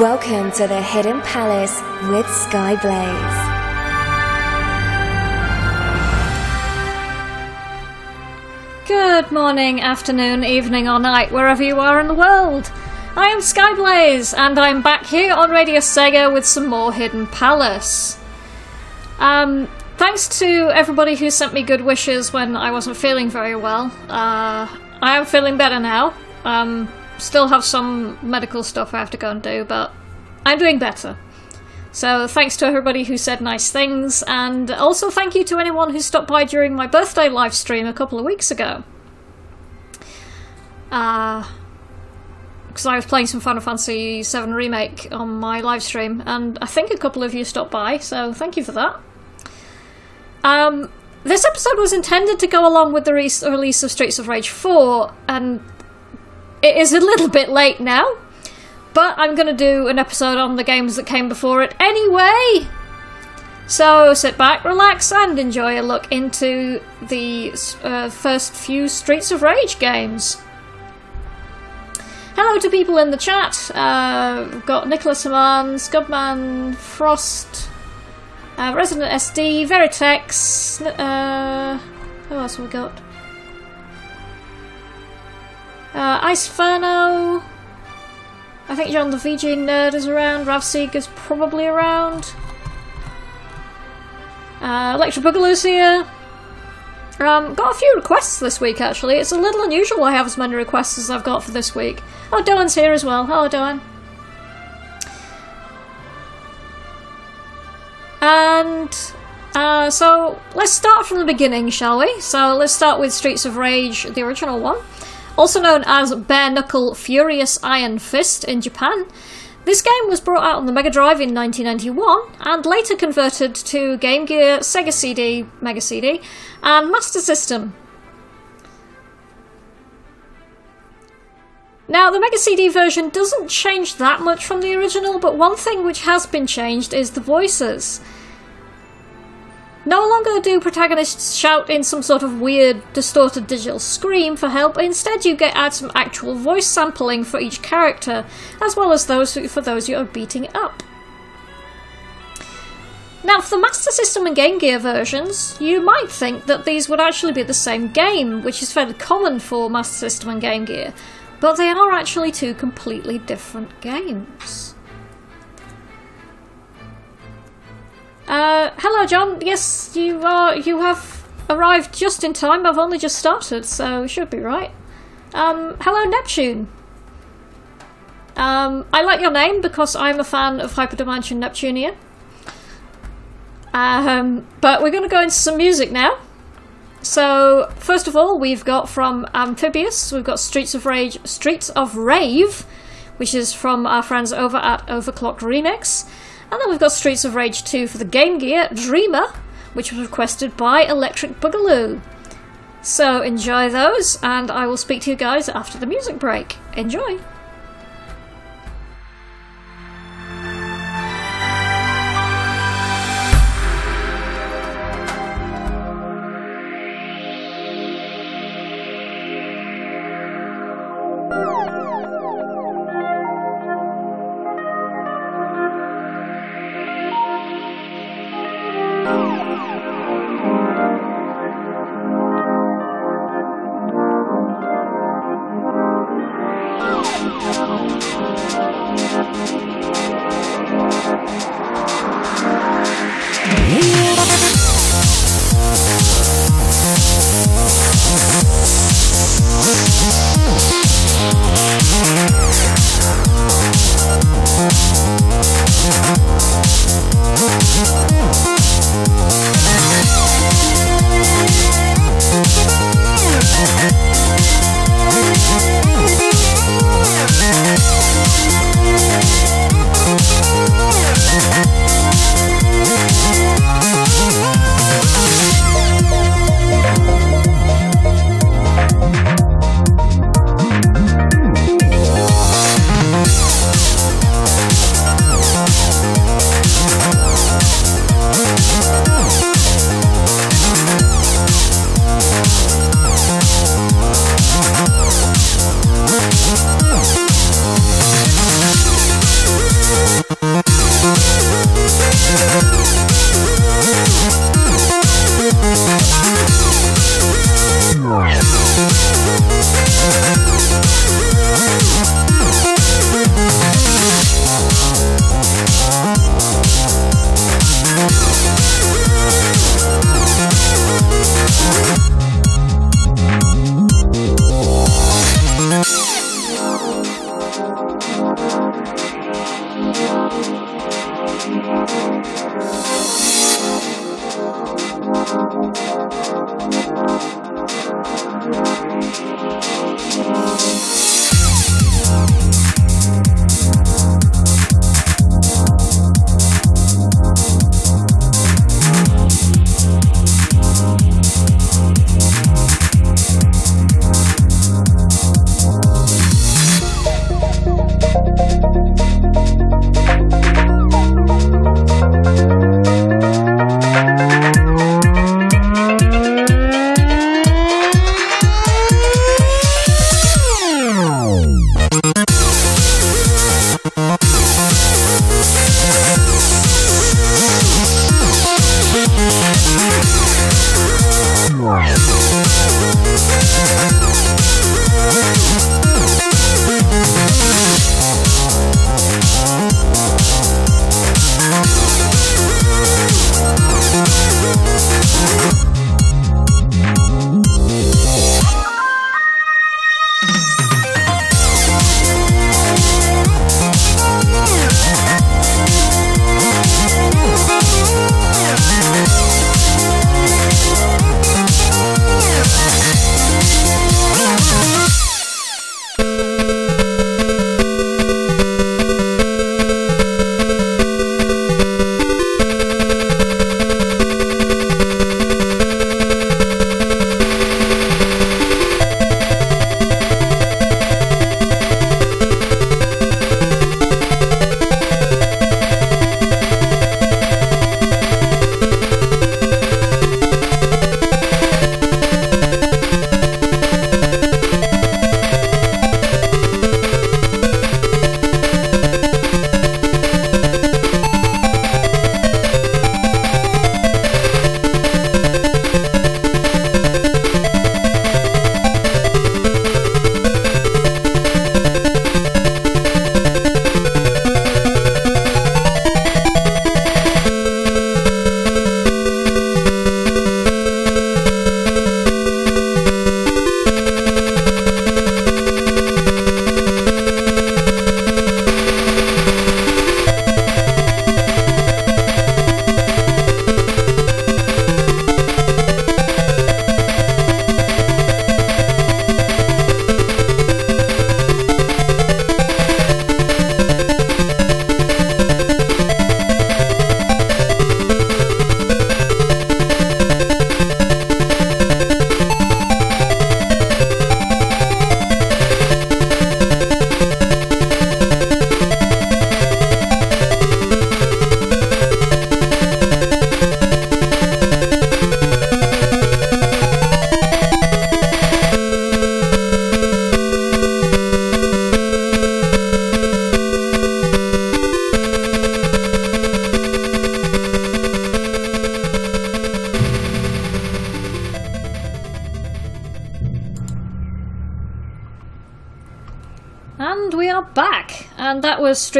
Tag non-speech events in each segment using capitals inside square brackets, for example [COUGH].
Welcome to the Hidden Palace with Skyblaze. Good morning, afternoon, evening, or night, wherever you are in the world. I am Skyblaze, and I'm back here on Radio Sega with some more Hidden Palace. Um, thanks to everybody who sent me good wishes when I wasn't feeling very well. Uh, I am feeling better now. Um, still have some medical stuff I have to go and do, but I'm doing better. So thanks to everybody who said nice things, and also thank you to anyone who stopped by during my birthday live stream a couple of weeks ago. Uh, because I was playing some Final Fantasy VII Remake on my live stream, and I think a couple of you stopped by, so thank you for that. Um, this episode was intended to go along with the re- release of Streets of Rage 4, and it is a little bit late now, but I'm going to do an episode on the games that came before it anyway. So sit back, relax, and enjoy a look into the uh, first few Streets of Rage games. Hello to people in the chat. Uh, we've got Nicholas Haman, Scubman, Frost, uh, Resident SD, Veritex. Uh, who else have we got? Uh. I think John the VG Nerd is around. Ravseek is probably around. Uh, Boogaloo's here. Um, got a few requests this week actually. It's a little unusual I have as many requests as I've got for this week. Oh, Doan's here as well. Hello, Doan. And uh, so let's start from the beginning, shall we? So let's start with Streets of Rage, the original one. Also known as Bare Knuckle Furious Iron Fist in Japan, this game was brought out on the Mega Drive in 1991 and later converted to Game Gear, Sega CD, Mega CD, and Master System. Now, the Mega CD version doesn't change that much from the original, but one thing which has been changed is the voices. No longer do protagonists shout in some sort of weird, distorted digital scream for help. Instead, you get add some actual voice sampling for each character, as well as those for those you are beating up. Now, for the Master System and Game Gear versions, you might think that these would actually be the same game, which is fairly common for Master System and Game Gear, but they are actually two completely different games. Uh, hello, John. Yes, you are. You have arrived just in time. I've only just started, so you should be right. Um, hello, Neptune. Um, I like your name because I'm a fan of Hyperdimension Neptunia. Um, but we're going to go into some music now. So, first of all, we've got from Amphibious, we've got Streets of Rage, Streets of Rave, which is from our friends over at Overclocked Remix. And then we've got Streets of Rage 2 for the Game Gear, Dreamer, which was requested by Electric Boogaloo. So enjoy those, and I will speak to you guys after the music break. Enjoy!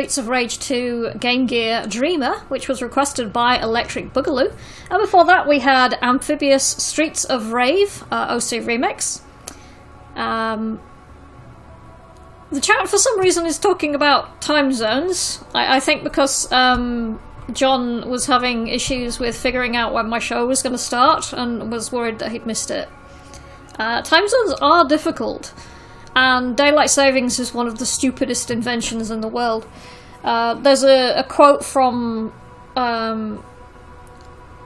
Streets of Rage 2 Game Gear Dreamer, which was requested by Electric Boogaloo. And before that, we had Amphibious Streets of Rave uh, OC Remix. Um, the chat, for some reason, is talking about time zones. I, I think because um, John was having issues with figuring out when my show was going to start and was worried that he'd missed it. Uh, time zones are difficult, and daylight savings is one of the stupidest inventions in the world. Uh, there's a, a, quote from um,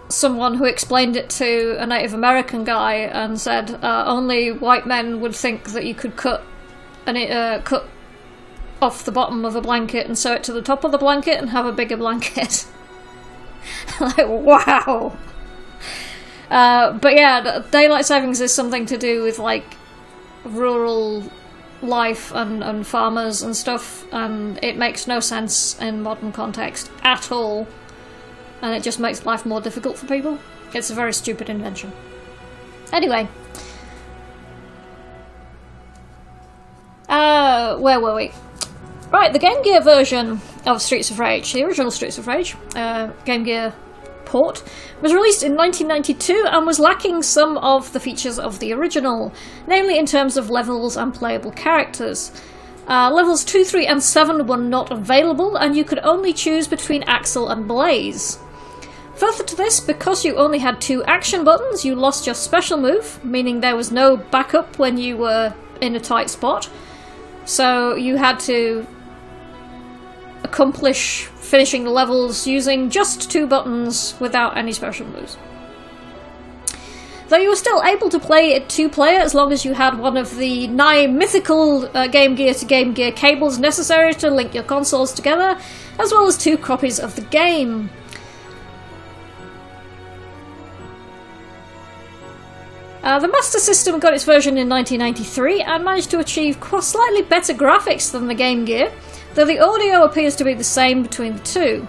someone who explained it to a Native American guy and said uh, only white men would think that you could cut and it uh, cut off the bottom of a blanket and sew it to the top of the blanket and have a bigger blanket. [LAUGHS] like wow. Uh, but yeah, daylight savings is something to do with like rural life and, and farmers and stuff, and it makes no sense in modern context at all. And it just makes life more difficult for people. It's a very stupid invention. Anyway. Uh, where were we? Right, the Game Gear version of Streets of Rage, the original Streets of Rage, uh, Game Gear port, was released in 1992 and was lacking some of the features of the original, namely in terms of levels and playable characters. Uh, levels 2, 3, and 7 were not available, and you could only choose between Axel and Blaze. Further to this, because you only had two action buttons, you lost your special move, meaning there was no backup when you were in a tight spot. So you had to accomplish finishing the levels using just two buttons without any special moves. Though you were still able to play it two player as long as you had one of the nine mythical uh, Game Gear to Game Gear cables necessary to link your consoles together, as well as two copies of the game. Uh, the Master System got its version in 1993 and managed to achieve slightly better graphics than the Game Gear, though the audio appears to be the same between the two.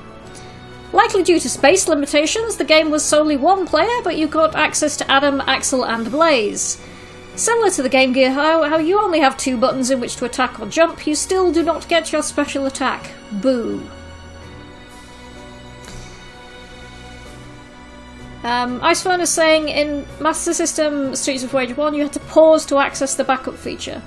Likely due to space limitations, the game was solely one player, but you got access to Adam, Axel, and Blaze. Similar to the Game Gear, how, how you only have two buttons in which to attack or jump, you still do not get your special attack. Boo. Um, Icefern is saying in Master System Streets of Rage 1 you had to pause to access the backup feature.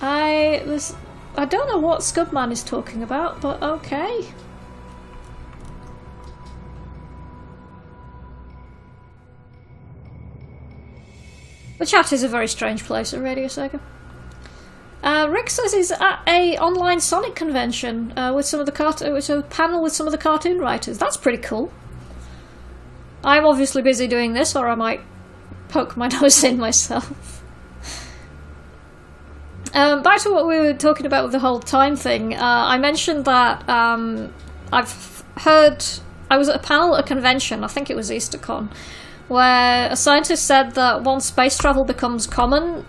I this I don't know what Scubman is talking about, but okay. The chat is a very strange place at Radio Sega. Uh, Rick says he's at a online Sonic convention uh, with some of the cart- with a panel with some of the cartoon writers. That's pretty cool. I'm obviously busy doing this, or I might poke my [LAUGHS] nose in myself. Um, back to what we were talking about with the whole time thing. Uh, I mentioned that um, I've heard I was at a panel at a convention. I think it was EasterCon, where a scientist said that once space travel becomes common,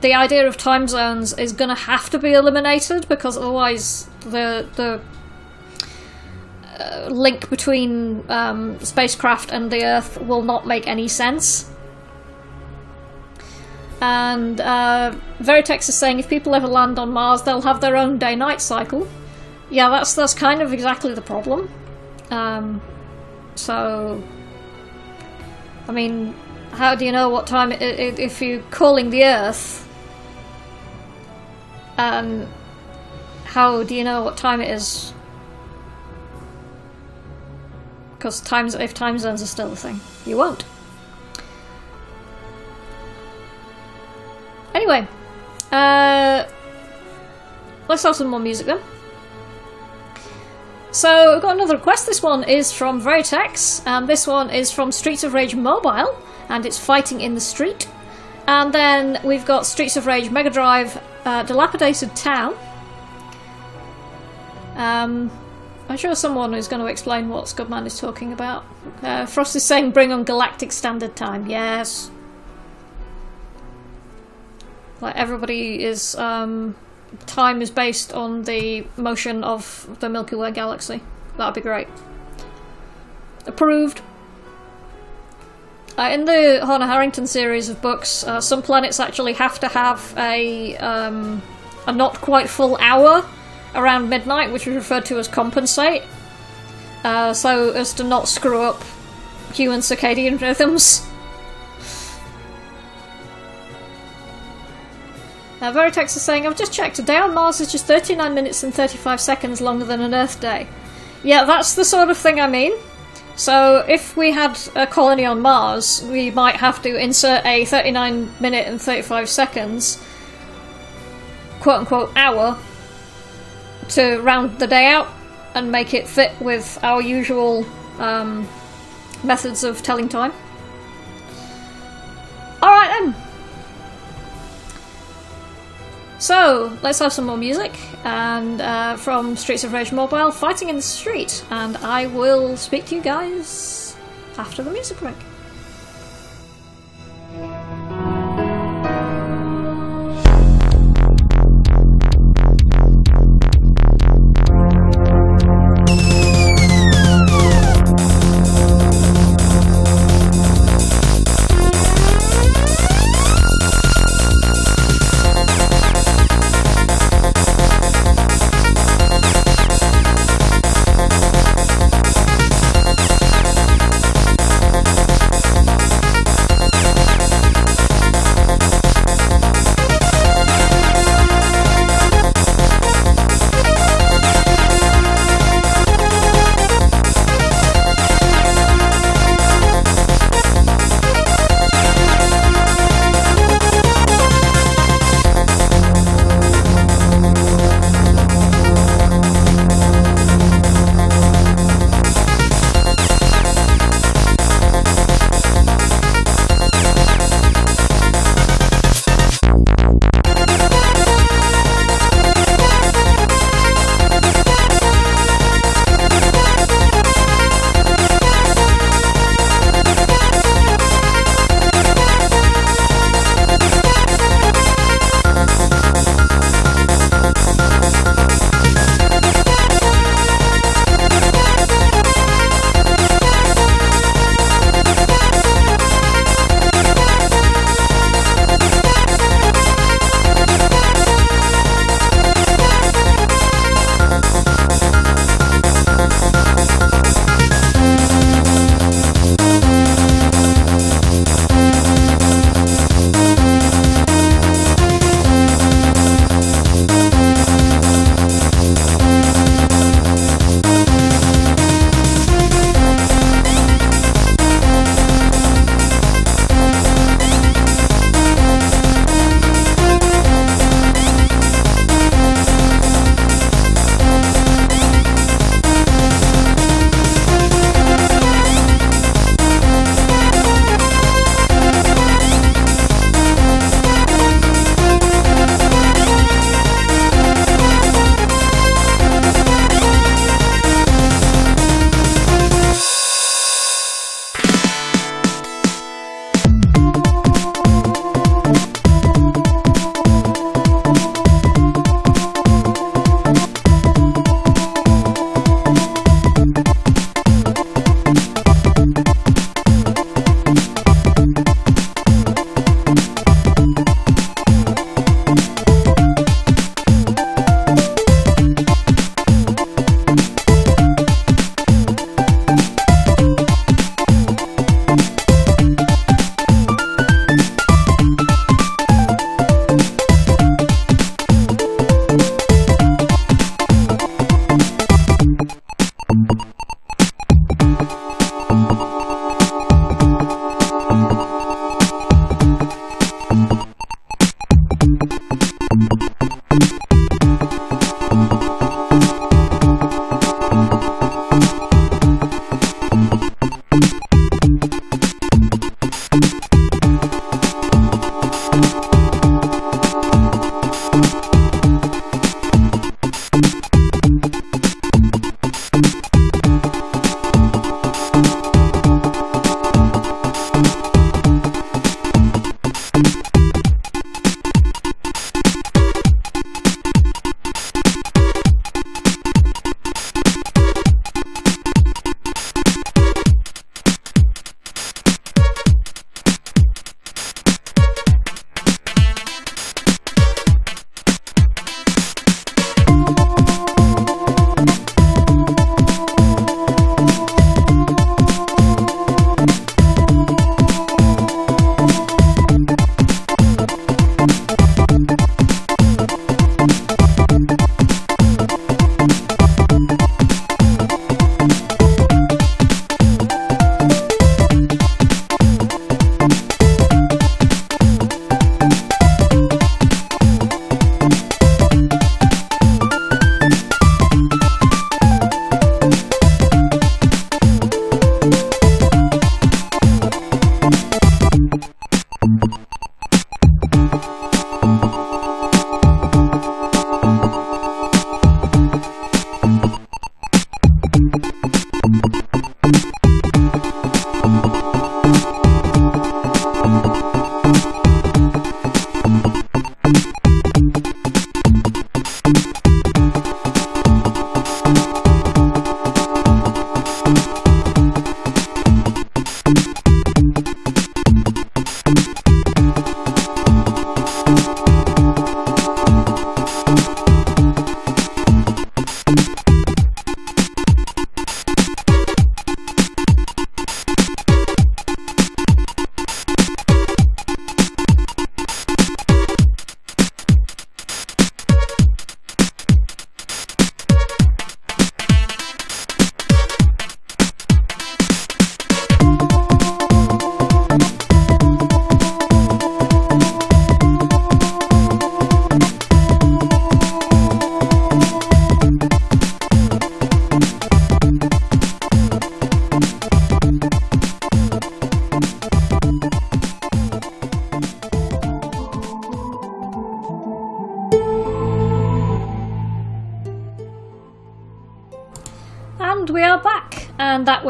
the idea of time zones is going to have to be eliminated because otherwise the the uh, link between um, spacecraft and the Earth will not make any sense. And uh, Veritex is saying if people ever land on Mars, they'll have their own day-night cycle. Yeah, that's that's kind of exactly the problem. Um, so, I mean, how do you know what time? It, it, if you're calling the Earth, um, how do you know what time it is? Because times if time zones are still a thing, you won't. Anyway, uh, let's have some more music then. So, we've got another request. This one is from Veritex, and this one is from Streets of Rage Mobile, and it's Fighting in the Street. And then we've got Streets of Rage Mega Drive uh, Dilapidated Town. Um, I'm sure someone is going to explain what Scudman is talking about. Uh, Frost is saying bring on Galactic Standard Time. Yes, like everybody is um, time is based on the motion of the Milky Way galaxy. That'd be great. Approved. Uh, in the Honor Harrington series of books, uh, some planets actually have to have a um, a not quite full hour around midnight, which is referred to as compensate, uh, so as to not screw up human circadian rhythms. Uh, Veritex is saying, I've just checked, a day on Mars is just 39 minutes and 35 seconds longer than an Earth day. Yeah, that's the sort of thing I mean. So, if we had a colony on Mars, we might have to insert a 39 minute and 35 seconds, quote unquote, hour to round the day out and make it fit with our usual um, methods of telling time. Alright then. So, let's have some more music, and uh, from Streets of Rage Mobile, Fighting in the Street, and I will speak to you guys after the music break.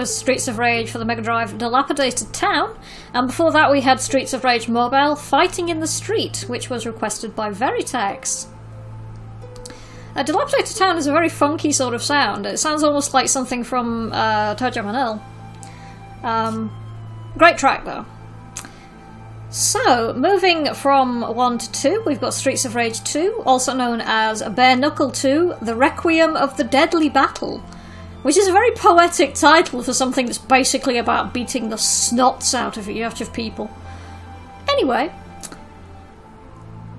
Was Streets of Rage for the Mega Drive Dilapidated Town. And before that, we had Streets of Rage Mobile Fighting in the Street, which was requested by Veritex. A Dilapidated Town is a very funky sort of sound. It sounds almost like something from uh, ToeJam and Earl. Um, great track, though. So, moving from 1 to 2, we've got Streets of Rage 2, also known as Bare Knuckle 2 The Requiem of the Deadly Battle, which is a very poetic title for something that's basically about beating the snots out of you, out of people. Anyway,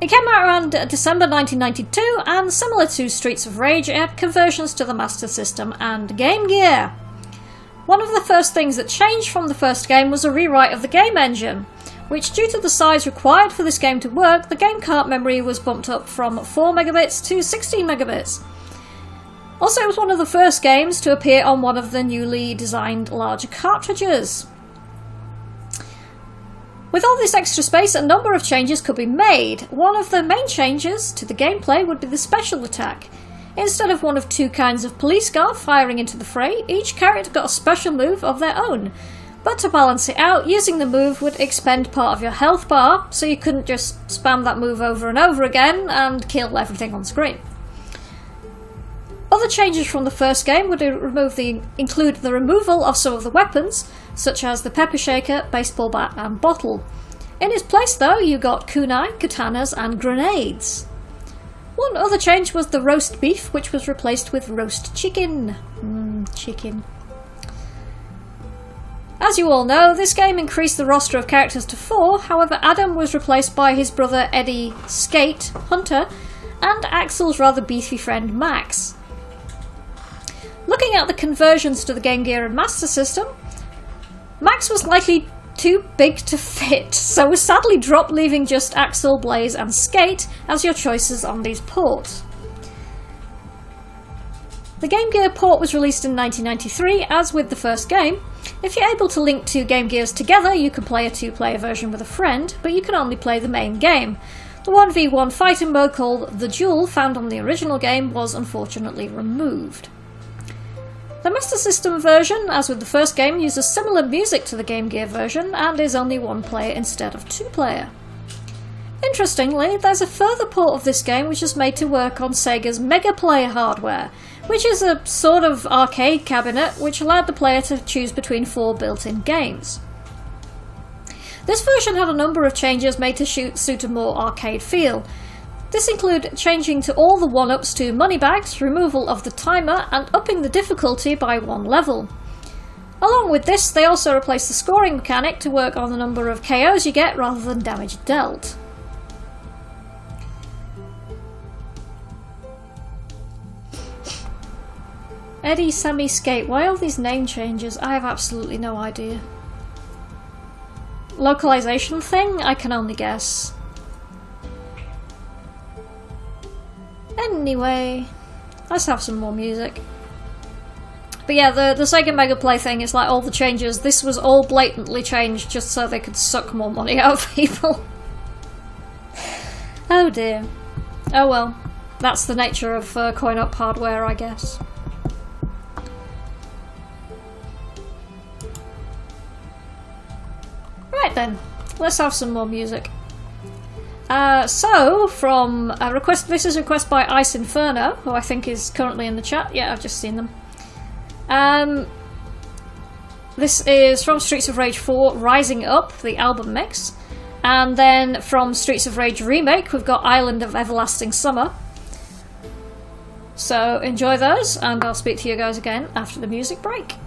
it came out around December 1992, and similar to Streets of Rage, it had conversions to the Master System and Game Gear. One of the first things that changed from the first game was a rewrite of the game engine which, due to the size required for this game to work, the game cart memory was bumped up from 4 megabits to 16 megabits. Also, it was one of the first games to appear on one of the newly designed larger cartridges. With all this extra space, a number of changes could be made. One of the main changes to the gameplay would be the special attack. Instead of one of two kinds of police guard firing into the fray, each character got a special move of their own, but to balance it out, using the move would expend part of your health bar, so you couldn't just spam that move over and over again and kill everything on screen. Other changes from the first game would the, include the removal of some of the weapons, such as the pepper shaker, baseball bat, and bottle. In its place, though, you got kunai, katanas, and grenades. One other change was the roast beef, which was replaced with roast chicken. Mmm, chicken. As you all know, this game increased the roster of characters to four, however, Adam was replaced by his brother Eddie Skate Hunter and Axel's rather beefy friend Max. Looking at the conversions to the Game Gear and Master System, Max was likely too big to fit, so was sadly dropped, leaving just Axel, Blaze, and Skate as your choices on these ports. The Game Gear port was released in 1993, as with the first game, if you're able to link two Game Gears together, you can play a two player version with a friend, but you can only play the main game. The 1v1 fighting mode called The Duel, found on the original game, was unfortunately removed. The Master System version, as with the first game, uses similar music to the Game Gear version and is only one player instead of two player. Interestingly, there's a further port of this game which is made to work on Sega's Mega Player hardware, which is a sort of arcade cabinet which allowed the player to choose between four built in games. This version had a number of changes made to suit a more arcade feel. This include changing to all the 1-ups to money bags, removal of the timer, and upping the difficulty by one level. Along with this, they also replaced the scoring mechanic to work on the number of KOs you get rather than damage dealt. Eddie, Sammy, Skate. Why all these name changes? I have absolutely no idea. Localization thing? I can only guess. Anyway, let's have some more music. But yeah, the, the Sega Mega Play thing is like all the changes. This was all blatantly changed just so they could suck more money [LAUGHS] out of people. [LAUGHS] oh dear. Oh well. That's the nature of uh, coin op hardware, I guess. Right then, let's have some more music. Uh, so, from a request, this is a request by Ice Inferno, who I think is currently in the chat. Yeah, I've just seen them. Um, this is from Streets of Rage 4 Rising Up, the album mix. And then from Streets of Rage Remake, we've got Island of Everlasting Summer. So enjoy those, and I'll speak to you guys again after the music break.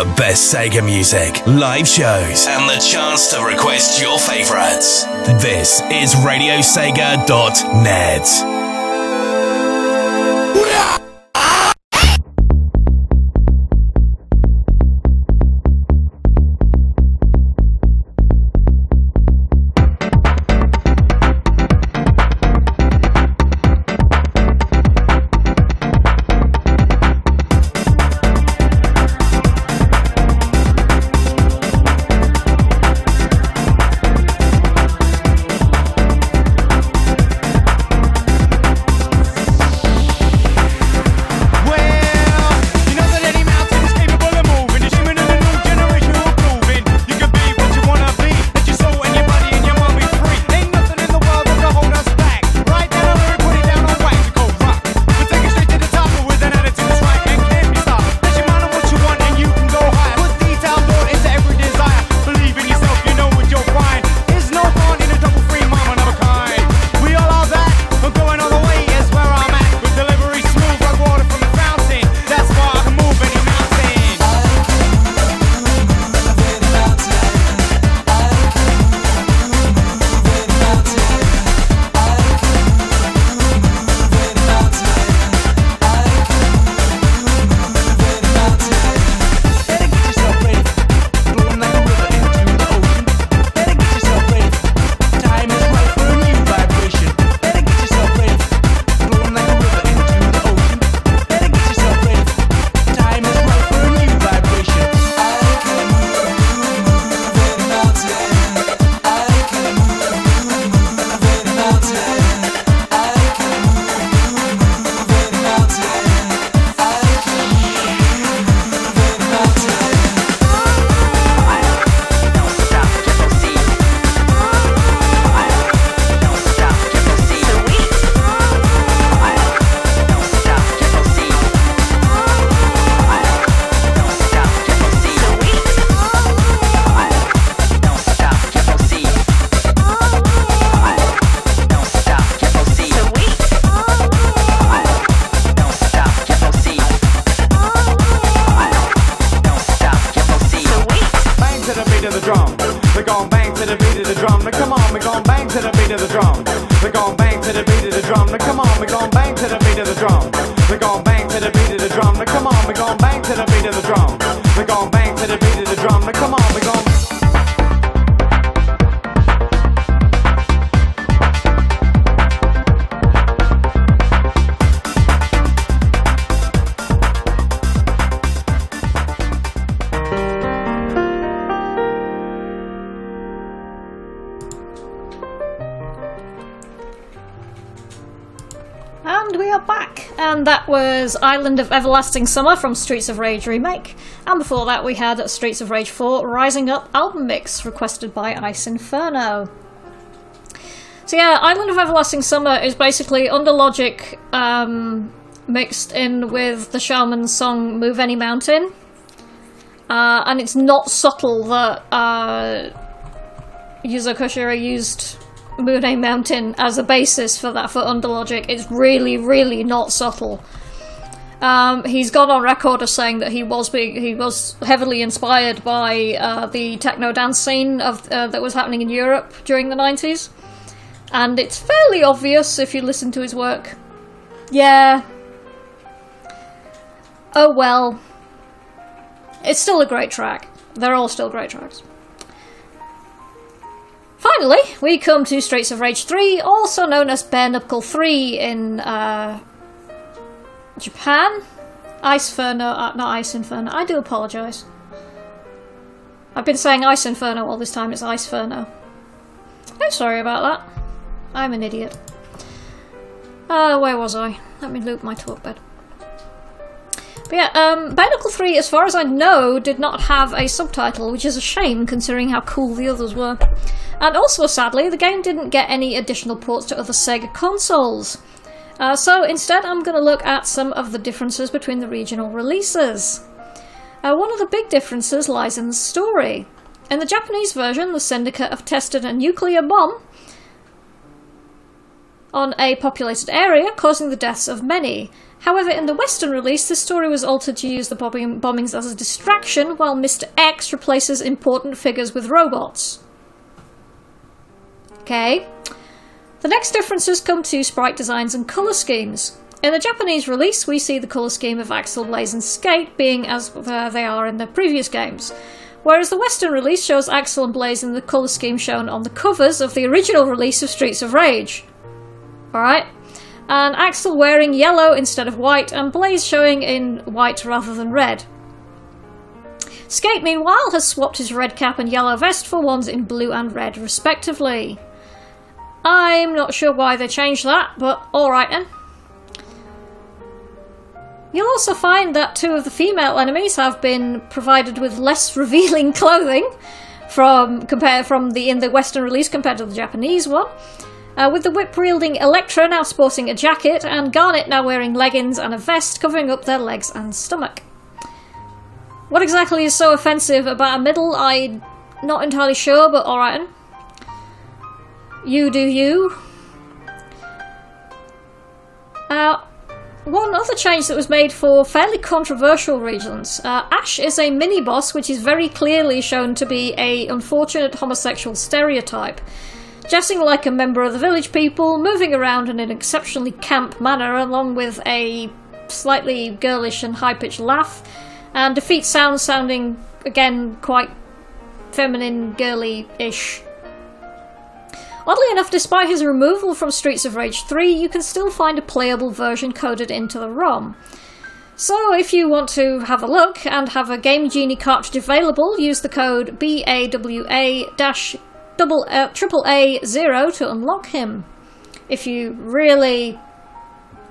The best Sega music, live shows, and the chance to request your favorites. This is RadioSega.net. Island of Everlasting Summer from Streets of Rage Remake, and before that we had Streets of Rage 4 Rising Up album mix requested by Ice Inferno. So yeah, Island of Everlasting Summer is basically under Logic um, mixed in with the Shamen's song Move Any Mountain. Uh, and it's not subtle that uh, Yuzo Koshiro used Moon Mountain as a basis for that for Underlogic. It's really, really not subtle. Um, he's gone on record as saying that he was being, he was heavily inspired by uh, the techno dance scene of uh, that was happening in Europe during the nineties, and it's fairly obvious if you listen to his work. Yeah. Oh well. It's still a great track. They're all still great tracks. Finally, we come to Streets of Rage 3, also known as Bare Knuckle 3 in uh, Japan? Ice Inferno, uh, not Ice Inferno. I do apologise. I've been saying Ice Inferno all this time, it's Ice Inferno. I'm sorry about that. I'm an idiot. Uh, where was I? Let me loop my talkbed. But yeah, um, Knuckle 3, as far as I know, did not have a subtitle, which is a shame considering how cool the others were. And also, sadly, the game didn't get any additional ports to other Sega consoles. Uh, so instead, I'm going to look at some of the differences between the regional releases. Uh, one of the big differences lies in the story. In the Japanese version, the Syndicate have tested a nuclear bomb on a populated area, causing the deaths of many. However, in the Western release, the story was altered to use the bombing- bombings as a distraction, while Mr. X replaces important figures with robots. Okay. The next differences come to sprite designs and colour schemes. In the Japanese release, we see the colour scheme of Axel, Blaze, and Skate being as uh, they are in the previous games, whereas the Western release shows Axel and Blaze in the colour scheme shown on the covers of the original release of Streets of Rage. Alright? And Axel wearing yellow instead of white, and Blaze showing in white rather than red. Skate, meanwhile, has swapped his red cap and yellow vest for ones in blue and red, respectively. I'm not sure why they changed that, but alright then. You'll also find that two of the female enemies have been provided with less [LAUGHS] revealing clothing from compare from the in the Western release compared to the Japanese one. Uh, with the whip wielding Electra now sporting a jacket, and Garnet now wearing leggings and a vest covering up their legs and stomach. What exactly is so offensive about a middle? I'm not entirely sure, but alright. You do you. Uh, one other change that was made for fairly controversial reasons. Uh, Ash is a mini boss, which is very clearly shown to be a unfortunate homosexual stereotype. Dressing like a member of the village people, moving around in an exceptionally camp manner, along with a slightly girlish and high pitched laugh, and defeat sounds sounding again quite feminine, girly ish. Oddly enough, despite his removal from Streets of Rage 3, you can still find a playable version coded into the ROM. So, if you want to have a look and have a Game Genie cartridge available, use the code BAWA-AAA0 to unlock him. If you really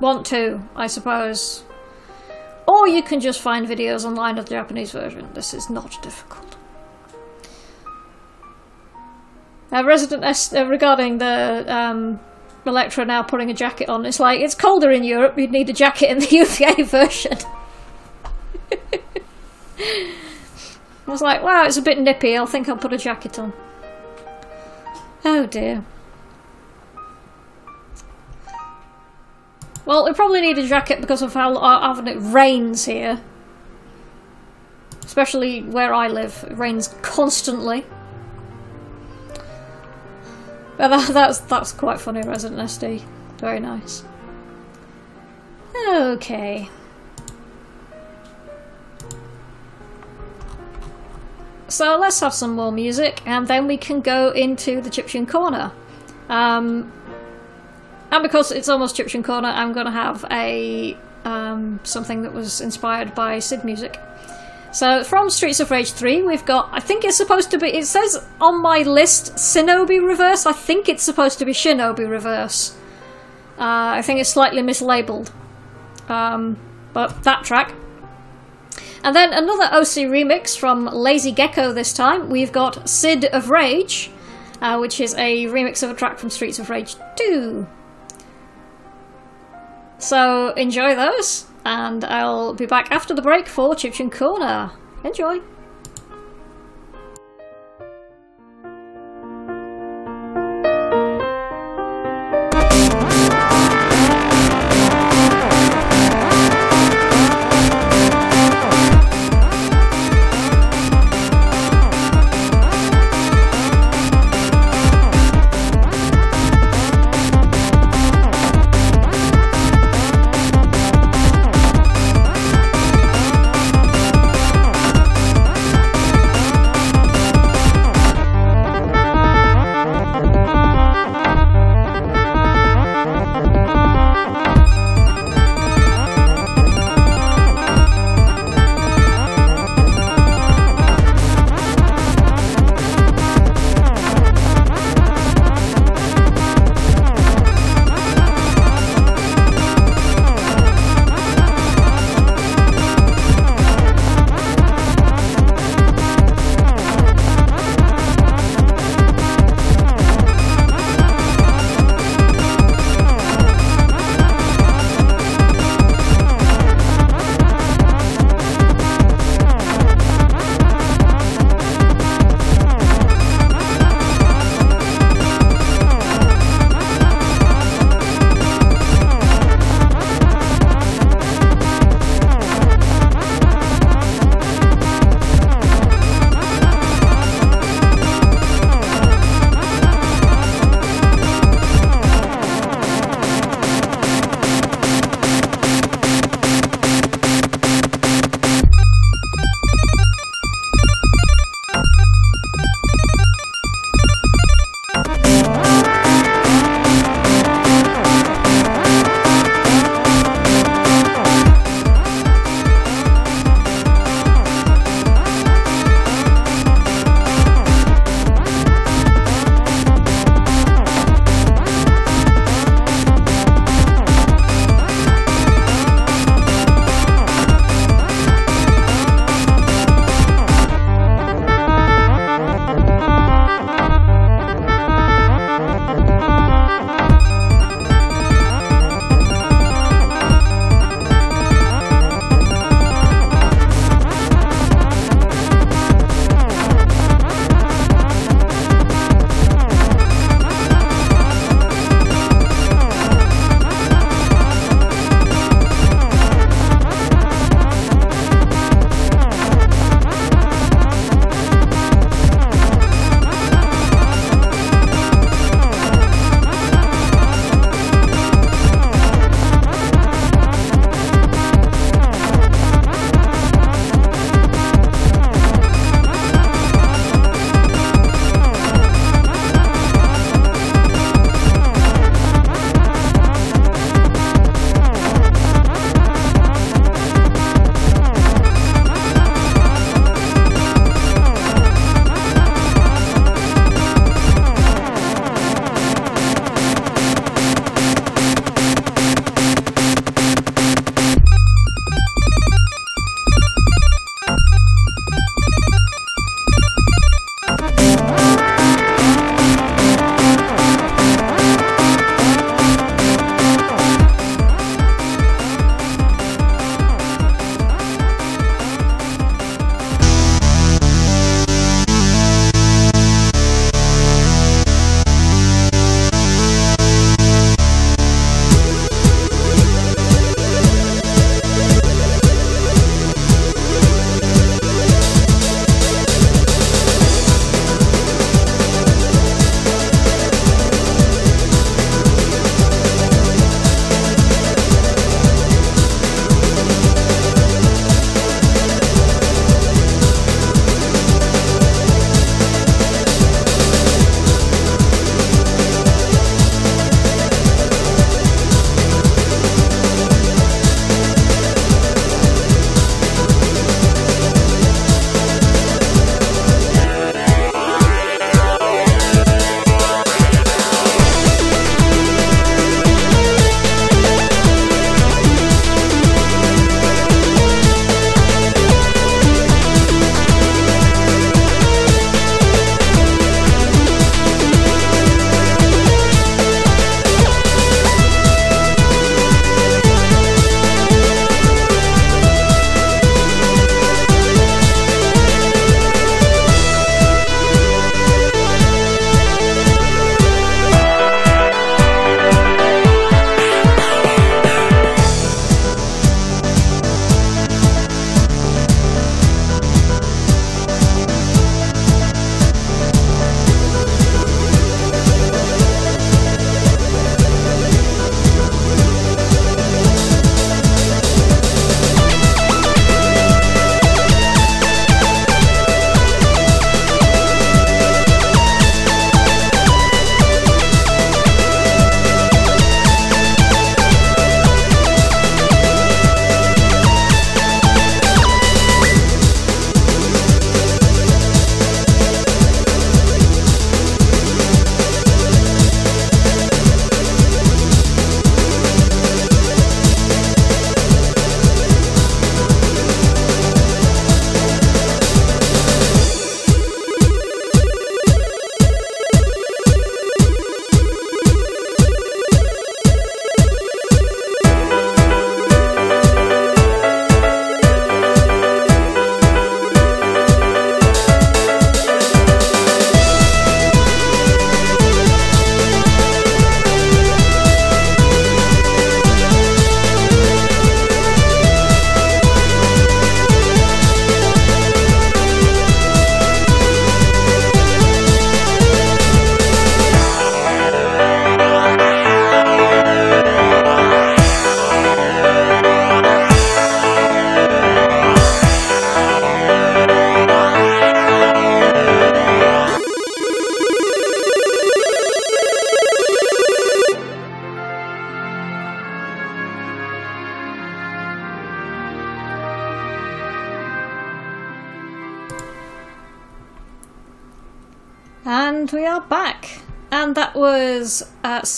want to, I suppose. Or you can just find videos online of the Japanese version. This is not difficult. Uh, Resident S- uh, regarding the um, Electra now putting a jacket on, it's like it's colder in Europe. You'd need a jacket in the [LAUGHS] UK version. [LAUGHS] I was like, wow, it's a bit nippy. I'll think I'll put a jacket on. Oh dear. Well, we probably need a jacket because of how often it rains here. Especially where I live, it rains constantly. But that, that's that's quite funny, Resident SD. Very nice. Okay. So let's have some more music, and then we can go into the Chiptune Corner. Um, and because it's almost Chiptune Corner, I'm going to have a um, something that was inspired by Sid music. So from Streets of Rage 3, we've got, I think it's supposed to be, it says on my list Shinobi Reverse. I think it's supposed to be Shinobi Reverse. Uh, I think it's slightly mislabeled. Um, but that track. And then another OC remix from Lazy Gecko this time. We've got Sid of Rage, uh, which is a remix of a track from Streets of Rage 2. So enjoy those and I'll be back after the break for Chiptune Corner. Enjoy!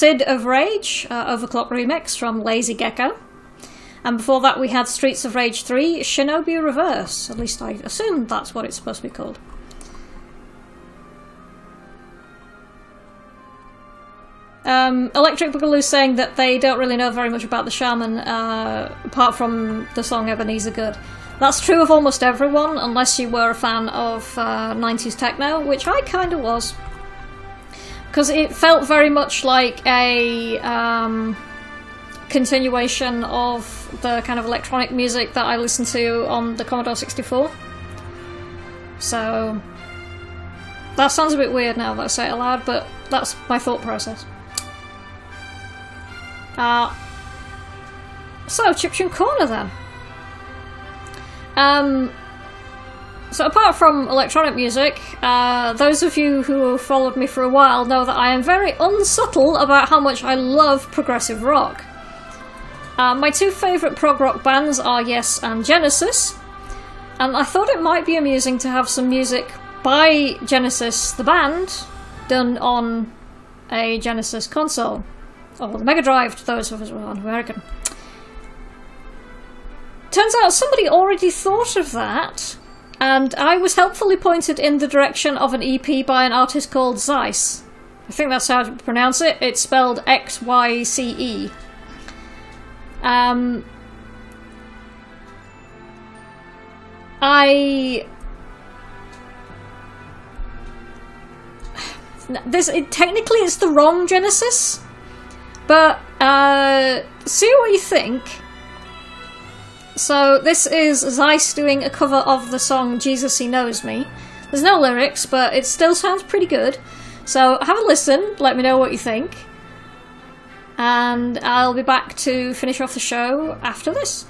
Sid of Rage, uh, Overclock remix from Lazy Gecko. And before that, we had Streets of Rage 3, Shinobi Reverse. At least I assume that's what it's supposed to be called. Um, Electric Boogaloo saying that they don't really know very much about the Shamen, uh, apart from the song Ebeneezer Goode. That's true of almost everyone, unless you were a fan of uh, 90s techno, which I kind of was. Because it felt very much like a um, continuation of the kind of electronic music that I listened to on the Commodore 64. So. That sounds a bit weird now that I say it aloud, but that's my thought process. Uh, so, Chiptune Corner then. Um, so, apart from electronic music, uh, those of you who have followed me for a while know that I am very unsubtle about how much I love progressive rock. Uh, my two favourite prog rock bands are Yes and Genesis, and I thought it might be amusing to have some music by Genesis, the band, done on a Genesis console. Or the Mega Drive, to those of us who aren't American. Turns out somebody already thought of that, and I was helpfully pointed in the direction of an EP by an artist called Xyce. I think that's how to pronounce it. It's spelled X Y C E. Um, I this it, technically it's the wrong Genesis, but uh, see what you think. So this is Xyce doing a cover of the song "Jesus He Knows Me." There's no lyrics, but it still sounds pretty good. So have a listen. Let me know what you think, and I'll be back to finish off the show after this.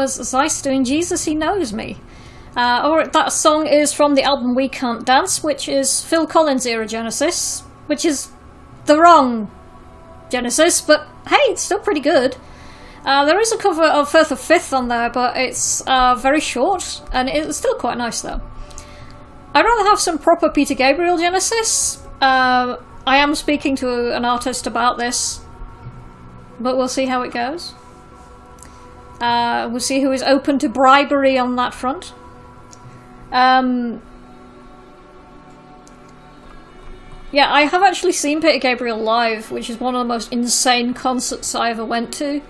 Was Xyce doing Jesus, He Knows Me. Uh, or that song is from the album We Can't Dance, which is Phil Collins era Genesis, which is the wrong Genesis, but hey, it's still pretty good. Uh, there is a cover of Firth of Fifth on there, but it's uh, very short, and it's still quite nice though. I'd rather have some proper Peter Gabriel Genesis. Uh, I am speaking to an artist about this, but we'll see how it goes. Uh, we'll see who is open to bribery on that front. Um, yeah, I have actually seen Peter Gabriel live, which is one of the most insane concerts I ever went to.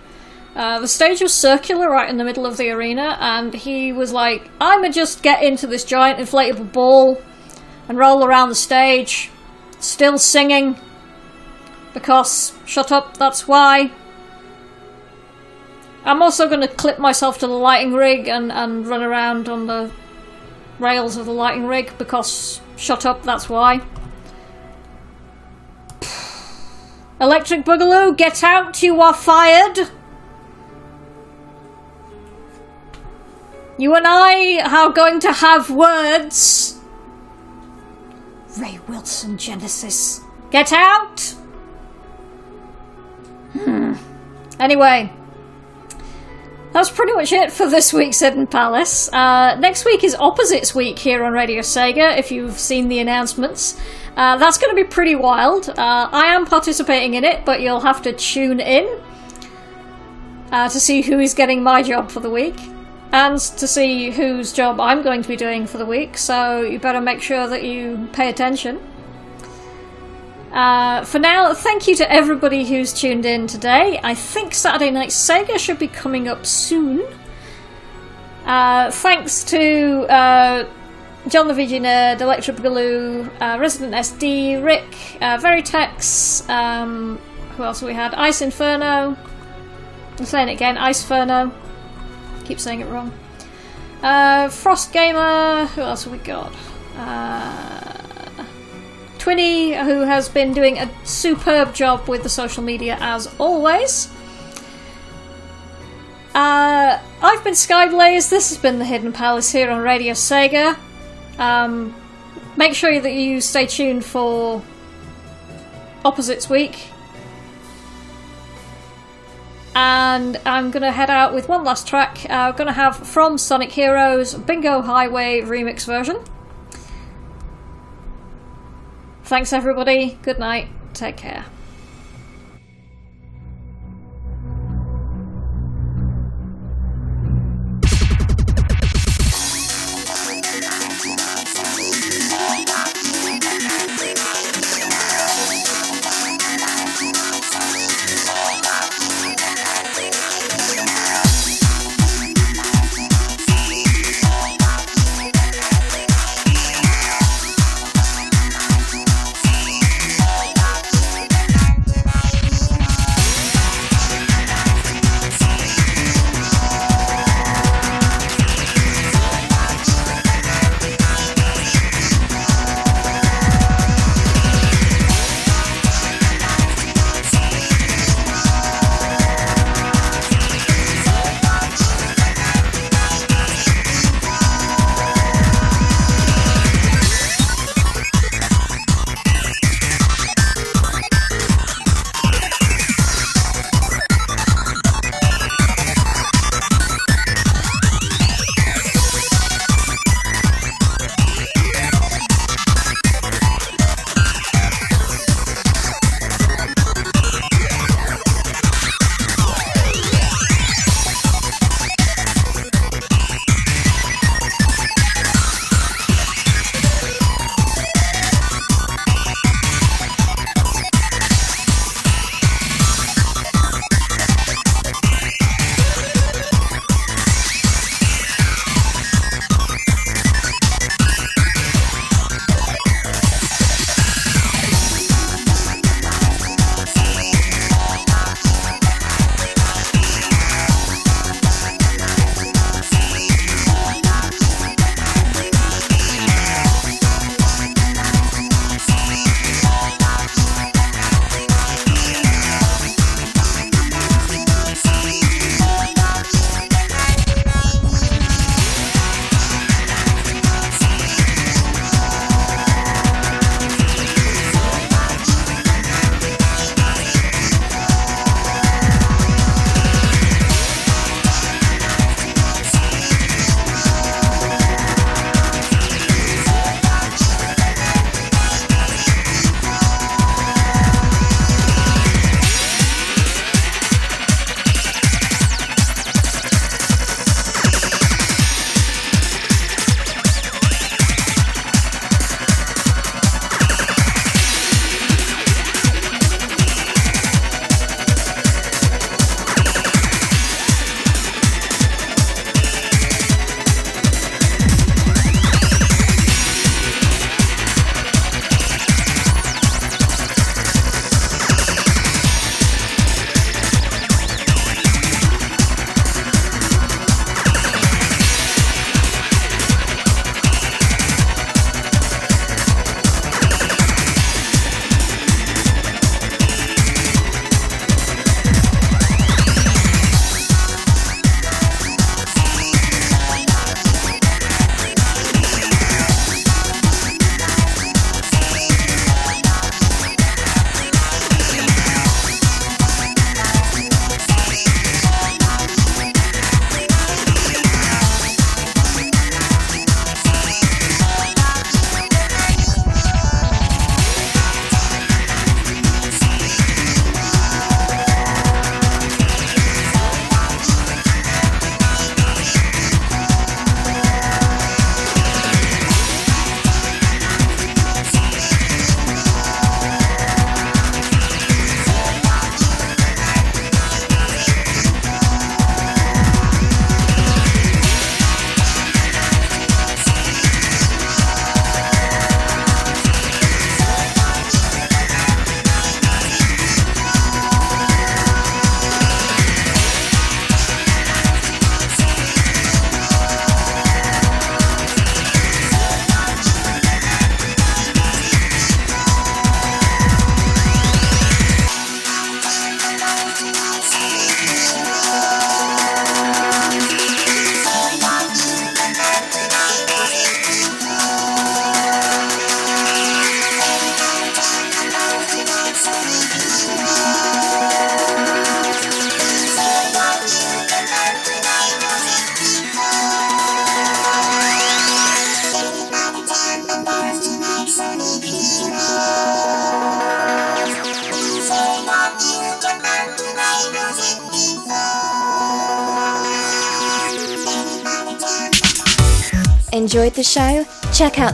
Uh, the stage was circular right in the middle of the arena, and he was like, I'ma just get into this giant inflatable ball and roll around the stage, still singing, because shut up, that's why. I'm also going to clip myself to the lighting rig and, and run around on the rails of the lighting rig because shut up, that's why. Electric Boogaloo, get out, you are fired! You and I are going to have words. Ray Wilson Genesis. Get out! Hmm. Anyway, that's pretty much it for this week's Hidden Palace. Uh, next week is Opposites Week here on Radio Sega, if you've seen the announcements. Uh, that's going to be pretty wild. Uh, I am participating in it, but you'll have to tune in uh, to see who is getting my job for the week and to see whose job I'm going to be doing for the week, so you better make sure that you pay attention. Uh, for now, thank you to everybody who's tuned in today. I think Saturday Night Sega should be coming up soon. Uh, thanks to uh, John the VG Nerd, Electric Boogaloo, uh, Resident SD, Rick, uh, Veritex, um, who else we had? Ice Inferno. I'm saying it again, Ice Inferno. Keep saying it wrong. Uh, Frost Gamer, who else have we got? Twinny, who has been doing a superb job with the social media as always. Uh, I've been Skyblaze. This has been the Hidden Palace here on Radio Sega. Um, make sure that you stay tuned for Opposites Week. And I'm going to head out with one last track. Uh, I'm going to have from Sonic Heroes Bingo Highway remix version. Thanks, everybody. Good night. Take care.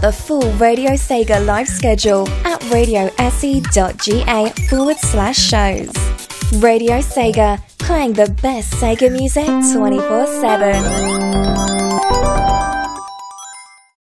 The full Radio Sega live schedule at radiose.ga forward slash shows. Radio Sega, playing the best Sega music 24 7.